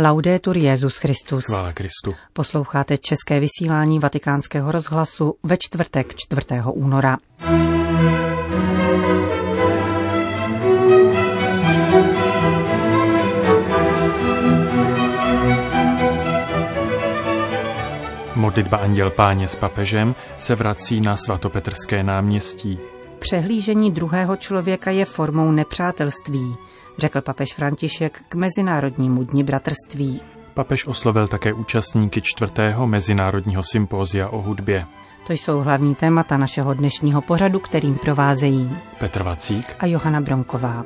Laudetur Jezus Christus. Chvála Kristu. Posloucháte české vysílání Vatikánského rozhlasu ve čtvrtek 4. února. Modlitba Anděl Páně s papežem se vrací na svatopetrské náměstí. Přehlížení druhého člověka je formou nepřátelství, řekl papež František k Mezinárodnímu dni bratrství. Papež oslovil také účastníky čtvrtého mezinárodního sympózia o hudbě. To jsou hlavní témata našeho dnešního pořadu, kterým provázejí Petr Vacík a Johana Bronková.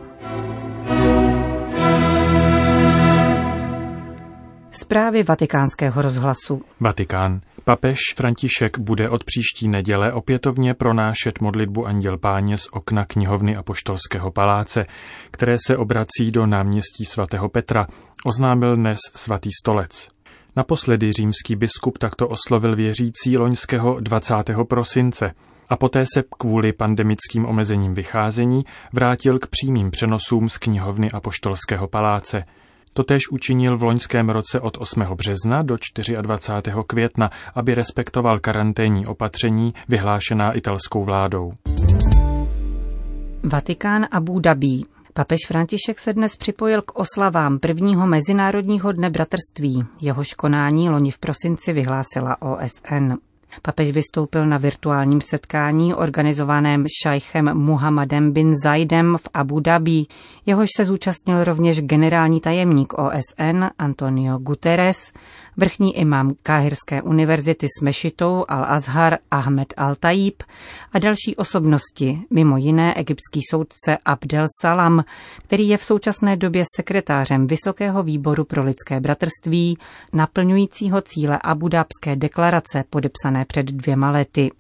Zprávy vatikánského rozhlasu. Vatikán. Papež František bude od příští neděle opětovně pronášet modlitbu Anděl Páně z okna knihovny Apoštolského paláce, které se obrací do náměstí svatého Petra, oznámil dnes svatý stolec. Naposledy římský biskup takto oslovil věřící loňského 20. prosince a poté se kvůli pandemickým omezením vycházení vrátil k přímým přenosům z knihovny Apoštolského paláce – Totež učinil v loňském roce od 8. března do 24. května, aby respektoval karanténní opatření vyhlášená italskou vládou. Vatikán Abu Dhabi. Papež František se dnes připojil k oslavám prvního Mezinárodního dne bratrství. Jehož konání loni v prosinci vyhlásila OSN. Papež vystoupil na virtuálním setkání organizovaném šajchem Muhammadem bin Zaidem v Abu Dhabi. Jehož se zúčastnil rovněž generální tajemník OSN Antonio Guterres, vrchní imám Káhirské univerzity s mešitou Al-Azhar Ahmed Al-Tajib a další osobnosti, mimo jiné egyptský soudce Abdel Salam, který je v současné době sekretářem Vysokého výboru pro lidské bratrství, naplňujícího cíle Abudábské deklarace podepsané před dvěma lety.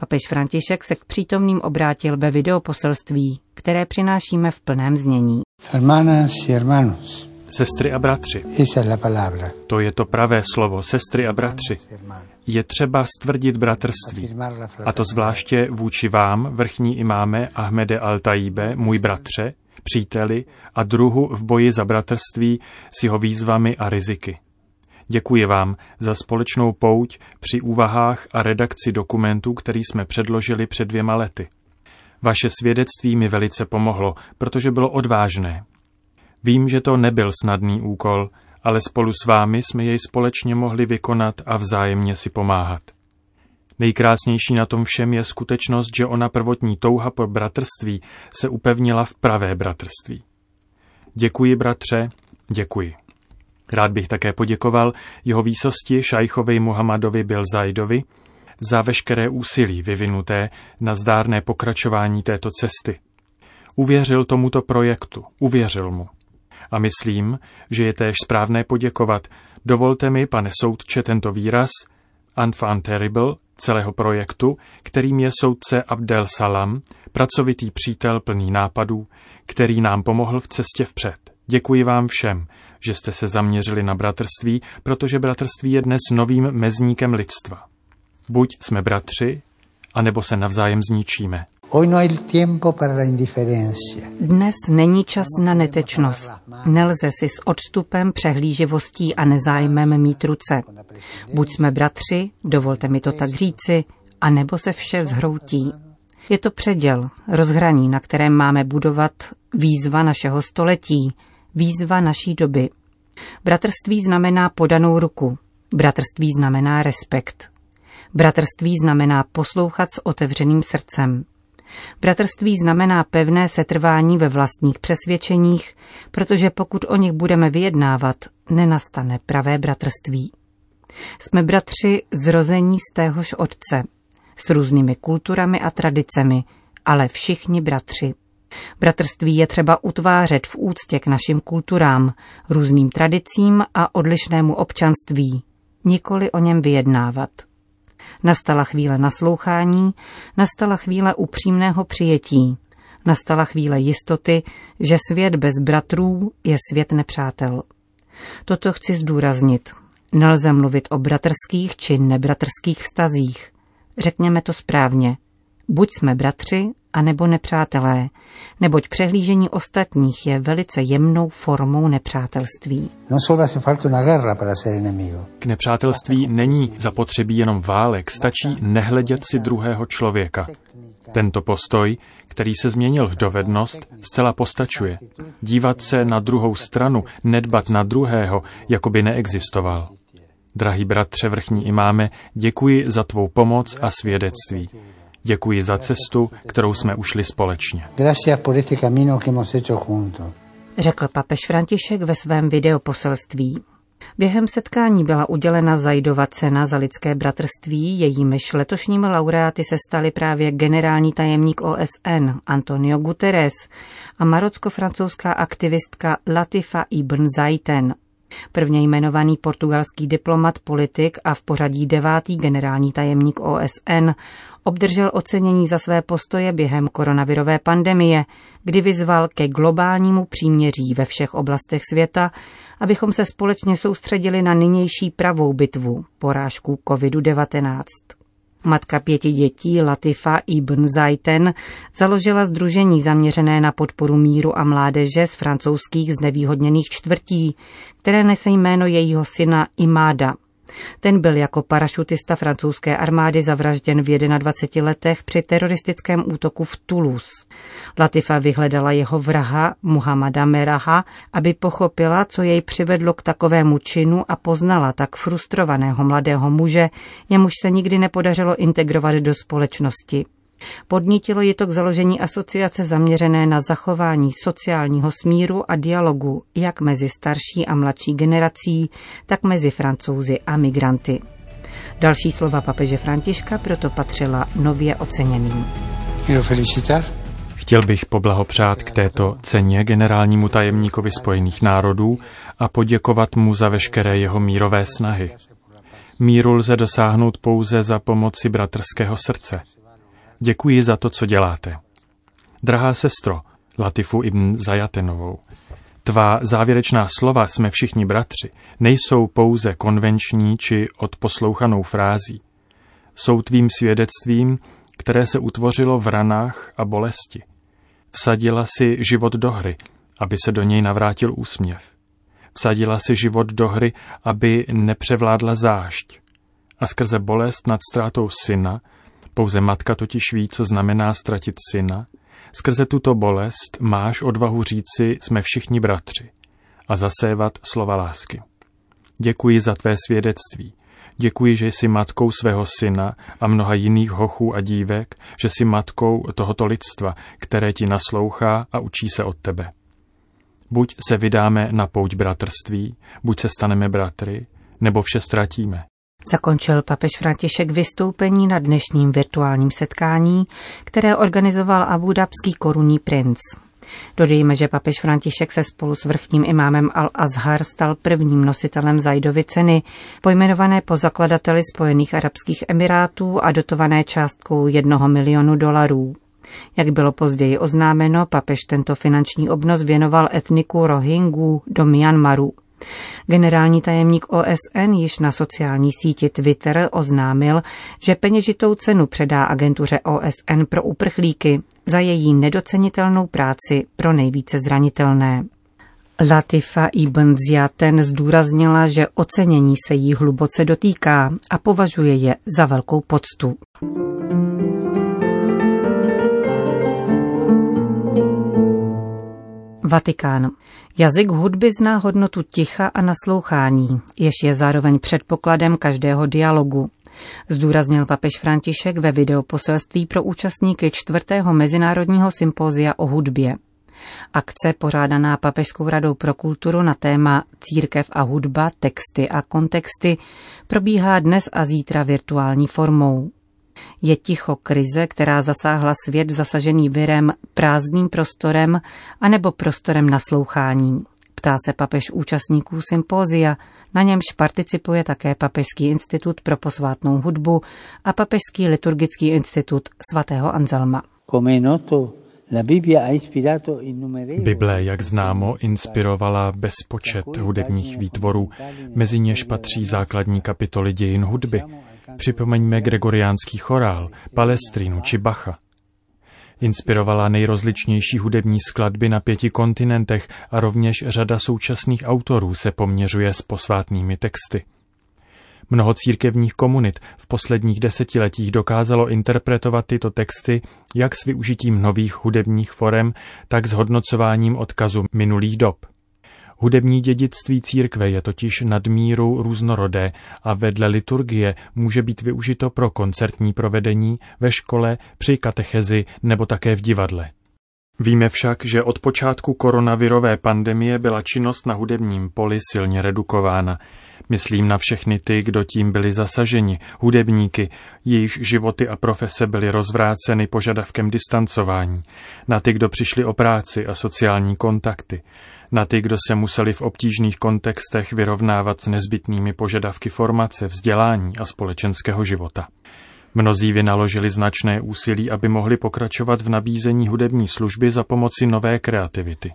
Papež František se k přítomným obrátil ve videoposelství, které přinášíme v plném znění. Hermanas y hermanos. Sestry a bratři. To je to pravé slovo, sestry a bratři. Je třeba stvrdit bratrství. A to zvláště vůči vám, vrchní imáme Ahmede Al-Tajíbe, můj bratře, příteli a druhu v boji za bratrství s jeho výzvami a riziky. Děkuji vám za společnou pouť při úvahách a redakci dokumentu, který jsme předložili před dvěma lety. Vaše svědectví mi velice pomohlo, protože bylo odvážné. Vím, že to nebyl snadný úkol, ale spolu s vámi jsme jej společně mohli vykonat a vzájemně si pomáhat. Nejkrásnější na tom všem je skutečnost, že ona prvotní touha po bratrství se upevnila v pravé bratrství. Děkuji, bratře, děkuji. Rád bych také poděkoval jeho výsosti šajchovi Muhammadovi Bilzajdovi za veškeré úsilí vyvinuté na zdárné pokračování této cesty. Uvěřil tomuto projektu, uvěřil mu. A myslím, že je též správné poděkovat. Dovolte mi, pane soudče, tento výraz, enfant terrible, celého projektu, kterým je soudce Abdel Salam, pracovitý přítel plný nápadů, který nám pomohl v cestě vpřed. Děkuji vám všem, že jste se zaměřili na bratrství, protože bratrství je dnes novým mezníkem lidstva. Buď jsme bratři, anebo se navzájem zničíme. No Dnes není čas na netečnost. Nelze si s odstupem, přehlíživostí a nezájmem mít ruce. Buď jsme bratři, dovolte mi to tak říci, a nebo se vše zhroutí. Je to předěl, rozhraní, na kterém máme budovat výzva našeho století, výzva naší doby. Bratrství znamená podanou ruku. Bratrství znamená respekt. Bratrství znamená poslouchat s otevřeným srdcem. Bratrství znamená pevné setrvání ve vlastních přesvědčeních, protože pokud o nich budeme vyjednávat, nenastane pravé bratrství. Jsme bratři zrození z téhož otce, s různými kulturami a tradicemi, ale všichni bratři. Bratrství je třeba utvářet v úctě k našim kulturám, různým tradicím a odlišnému občanství, nikoli o něm vyjednávat. Nastala chvíle naslouchání, nastala chvíle upřímného přijetí, nastala chvíle jistoty, že svět bez bratrů je svět nepřátel. Toto chci zdůraznit. Nelze mluvit o bratrských či nebratrských vztazích. Řekněme to správně. Buď jsme bratři, anebo nepřátelé, neboť přehlížení ostatních je velice jemnou formou nepřátelství. K nepřátelství není zapotřebí jenom válek, stačí nehledět si druhého člověka. Tento postoj, který se změnil v dovednost, zcela postačuje. Dívat se na druhou stranu, nedbat na druhého, jako by neexistoval. Drahý bratře vrchní imáme, děkuji za tvou pomoc a svědectví. Děkuji za cestu, kterou jsme ušli společně. Řekl papež František ve svém videoposelství. Během setkání byla udělena Zajdova cena za lidské bratrství, jejímiž letošními laureáty se stali právě generální tajemník OSN Antonio Guterres a marocko-francouzská aktivistka Latifa Ibn Zaiten. Prvně jmenovaný portugalský diplomat, politik a v pořadí devátý generální tajemník OSN obdržel ocenění za své postoje během koronavirové pandemie, kdy vyzval ke globálnímu příměří ve všech oblastech světa, abychom se společně soustředili na nynější pravou bitvu, porážku COVID-19. Matka pěti dětí Latifa Ibn Zaiten založila združení zaměřené na podporu míru a mládeže z francouzských znevýhodněných čtvrtí, které nese jméno jejího syna Imáda. Ten byl jako parašutista francouzské armády zavražděn v 21 letech při teroristickém útoku v Toulouse. Latifa vyhledala jeho vraha Muhammada Meraha, aby pochopila, co jej přivedlo k takovému činu a poznala tak frustrovaného mladého muže, jemuž se nikdy nepodařilo integrovat do společnosti. Podnítilo ji to k založení asociace zaměřené na zachování sociálního smíru a dialogu jak mezi starší a mladší generací, tak mezi francouzi a migranty. Další slova papeže Františka proto patřila nově oceněným. Chtěl bych poblahopřát k této ceně generálnímu tajemníkovi Spojených národů a poděkovat mu za veškeré jeho mírové snahy. Míru lze dosáhnout pouze za pomoci bratrského srdce – Děkuji za to, co děláte. Drahá sestro, Latifu ibn Zajatenovou, tvá závěrečná slova jsme všichni bratři nejsou pouze konvenční či odposlouchanou frází. Jsou tvým svědectvím, které se utvořilo v ranách a bolesti. Vsadila si život do hry, aby se do něj navrátil úsměv. Vsadila si život do hry, aby nepřevládla zášť. A skrze bolest nad ztrátou syna pouze matka totiž ví, co znamená ztratit syna. Skrze tuto bolest máš odvahu říci, jsme všichni bratři a zasévat slova lásky. Děkuji za tvé svědectví. Děkuji, že jsi matkou svého syna a mnoha jiných hochů a dívek, že jsi matkou tohoto lidstva, které ti naslouchá a učí se od tebe. Buď se vydáme na pouť bratrství, buď se staneme bratry, nebo vše ztratíme. Zakončil papež František vystoupení na dnešním virtuálním setkání, které organizoval Abudabský korunní princ. Dodejme, že papež František se spolu s vrchním imámem Al-Azhar stal prvním nositelem Zajdovy ceny, pojmenované po zakladateli Spojených Arabských Emirátů a dotované částkou jednoho milionu dolarů. Jak bylo později oznámeno, papež tento finanční obnos věnoval etniku Rohingů do Myanmaru. Generální tajemník OSN již na sociální síti Twitter oznámil, že peněžitou cenu předá agentuře OSN pro uprchlíky za její nedocenitelnou práci pro nejvíce zranitelné. Latifa Ibn Ziaten zdůraznila, že ocenění se jí hluboce dotýká a považuje je za velkou poctu. Vatikán. Jazyk hudby zná hodnotu ticha a naslouchání, jež je zároveň předpokladem každého dialogu. Zdůraznil papež František ve videoposelství pro účastníky čtvrtého mezinárodního sympózia o hudbě. Akce pořádaná Papežskou radou pro kulturu na téma Církev a hudba, texty a kontexty probíhá dnes a zítra virtuální formou. Je ticho krize, která zasáhla svět zasažený virem, prázdným prostorem anebo prostorem naslouchání. Ptá se papež účastníků sympózia, na němž participuje také Papežský institut pro posvátnou hudbu a Papežský liturgický institut svatého Anselma. Bible, jak známo, inspirovala bezpočet hudebních výtvorů, mezi něž patří základní kapitoly dějin hudby, Připomeňme gregoriánský chorál, Palestrinu či Bacha. Inspirovala nejrozličnější hudební skladby na pěti kontinentech a rovněž řada současných autorů se poměřuje s posvátnými texty. Mnoho církevních komunit v posledních desetiletích dokázalo interpretovat tyto texty jak s využitím nových hudebních forem, tak s hodnocováním odkazu minulých dob. Hudební dědictví církve je totiž nadmíru různorodé a vedle liturgie může být využito pro koncertní provedení, ve škole, při katechezi nebo také v divadle. Víme však, že od počátku koronavirové pandemie byla činnost na hudebním poli silně redukována. Myslím na všechny ty, kdo tím byli zasaženi, hudebníky, jejichž životy a profese byly rozvráceny požadavkem distancování, na ty, kdo přišli o práci a sociální kontakty, na ty, kdo se museli v obtížných kontextech vyrovnávat s nezbytnými požadavky formace, vzdělání a společenského života. Mnozí vynaložili značné úsilí, aby mohli pokračovat v nabízení hudební služby za pomoci nové kreativity.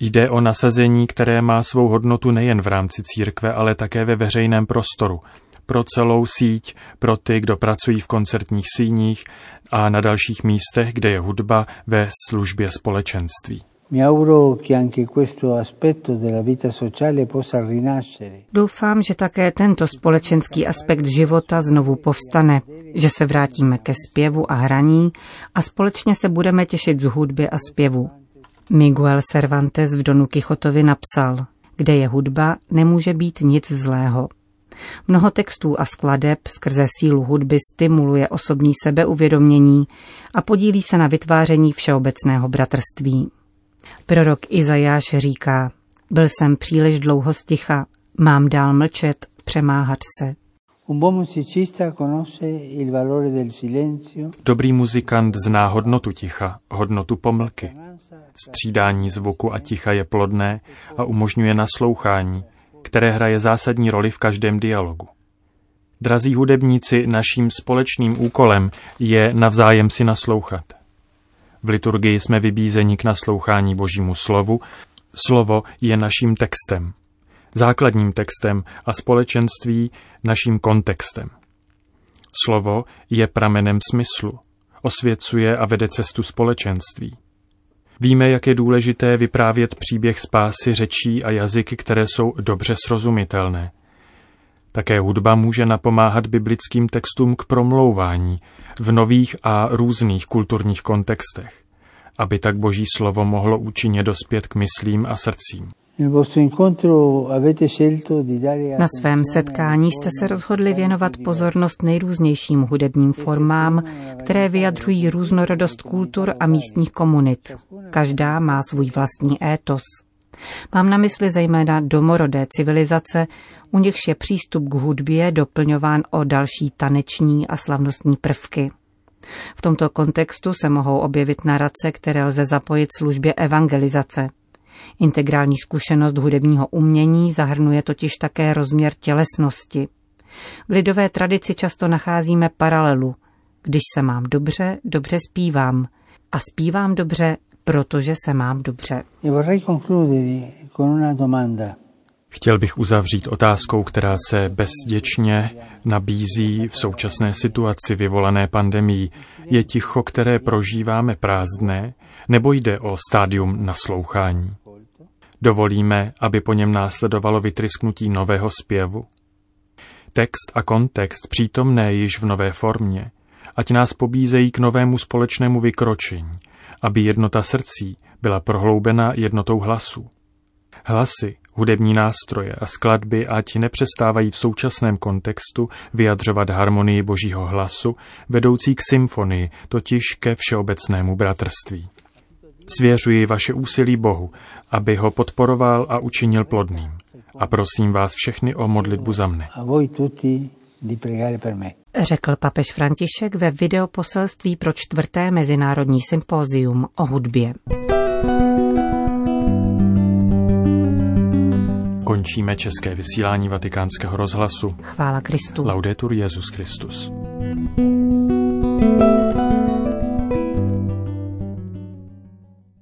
Jde o nasazení, které má svou hodnotu nejen v rámci církve, ale také ve veřejném prostoru, pro celou síť, pro ty, kdo pracují v koncertních síních a na dalších místech, kde je hudba ve službě společenství. Doufám, že také tento společenský aspekt života znovu povstane, že se vrátíme ke zpěvu a hraní a společně se budeme těšit z hudby a zpěvu. Miguel Cervantes v Donu Kichotovi napsal, kde je hudba, nemůže být nic zlého. Mnoho textů a skladeb skrze sílu hudby stimuluje osobní sebeuvědomění a podílí se na vytváření všeobecného bratrství. Prorok Izajáš říká, byl jsem příliš dlouho sticha, mám dál mlčet, přemáhat se. Dobrý muzikant zná hodnotu ticha, hodnotu pomlky. Střídání zvuku a ticha je plodné a umožňuje naslouchání, které hraje zásadní roli v každém dialogu. Drazí hudebníci, naším společným úkolem je navzájem si naslouchat. V liturgii jsme vybízeni k naslouchání Božímu slovu. Slovo je naším textem, základním textem a společenství naším kontextem. Slovo je pramenem smyslu, osvěcuje a vede cestu společenství. Víme, jak je důležité vyprávět příběh spásy řečí a jazyky, které jsou dobře srozumitelné. Také hudba může napomáhat biblickým textům k promlouvání v nových a různých kulturních kontextech, aby tak Boží slovo mohlo účinně dospět k myslím a srdcím. Na svém setkání jste se rozhodli věnovat pozornost nejrůznějším hudebním formám, které vyjadřují různorodost kultur a místních komunit. Každá má svůj vlastní étos. Mám na mysli zejména domorodé civilizace, u nichž je přístup k hudbě doplňován o další taneční a slavnostní prvky. V tomto kontextu se mohou objevit narace, které lze zapojit službě evangelizace. Integrální zkušenost hudebního umění zahrnuje totiž také rozměr tělesnosti. V lidové tradici často nacházíme paralelu. Když se mám dobře, dobře zpívám. A zpívám dobře, protože se mám dobře. Chtěl bych uzavřít otázkou, která se bezděčně nabízí v současné situaci vyvolané pandemí. Je ticho, které prožíváme prázdné, nebo jde o stádium naslouchání? Dovolíme, aby po něm následovalo vytrysknutí nového zpěvu? Text a kontext přítomné již v nové formě, ať nás pobízejí k novému společnému vykročení, aby jednota srdcí byla prohloubena jednotou hlasů. Hlasy, hudební nástroje a skladby ať nepřestávají v současném kontextu vyjadřovat harmonii božího hlasu, vedoucí k symfonii, totiž ke všeobecnému bratrství. Svěřuji vaše úsilí Bohu, aby ho podporoval a učinil plodným. A prosím vás všechny o modlitbu za mne. Řekl papež František ve videoposelství pro čtvrté mezinárodní sympózium o hudbě. Končíme české vysílání vatikánského rozhlasu. Chvála Kristu. Laudetur Jezus Christus. thank you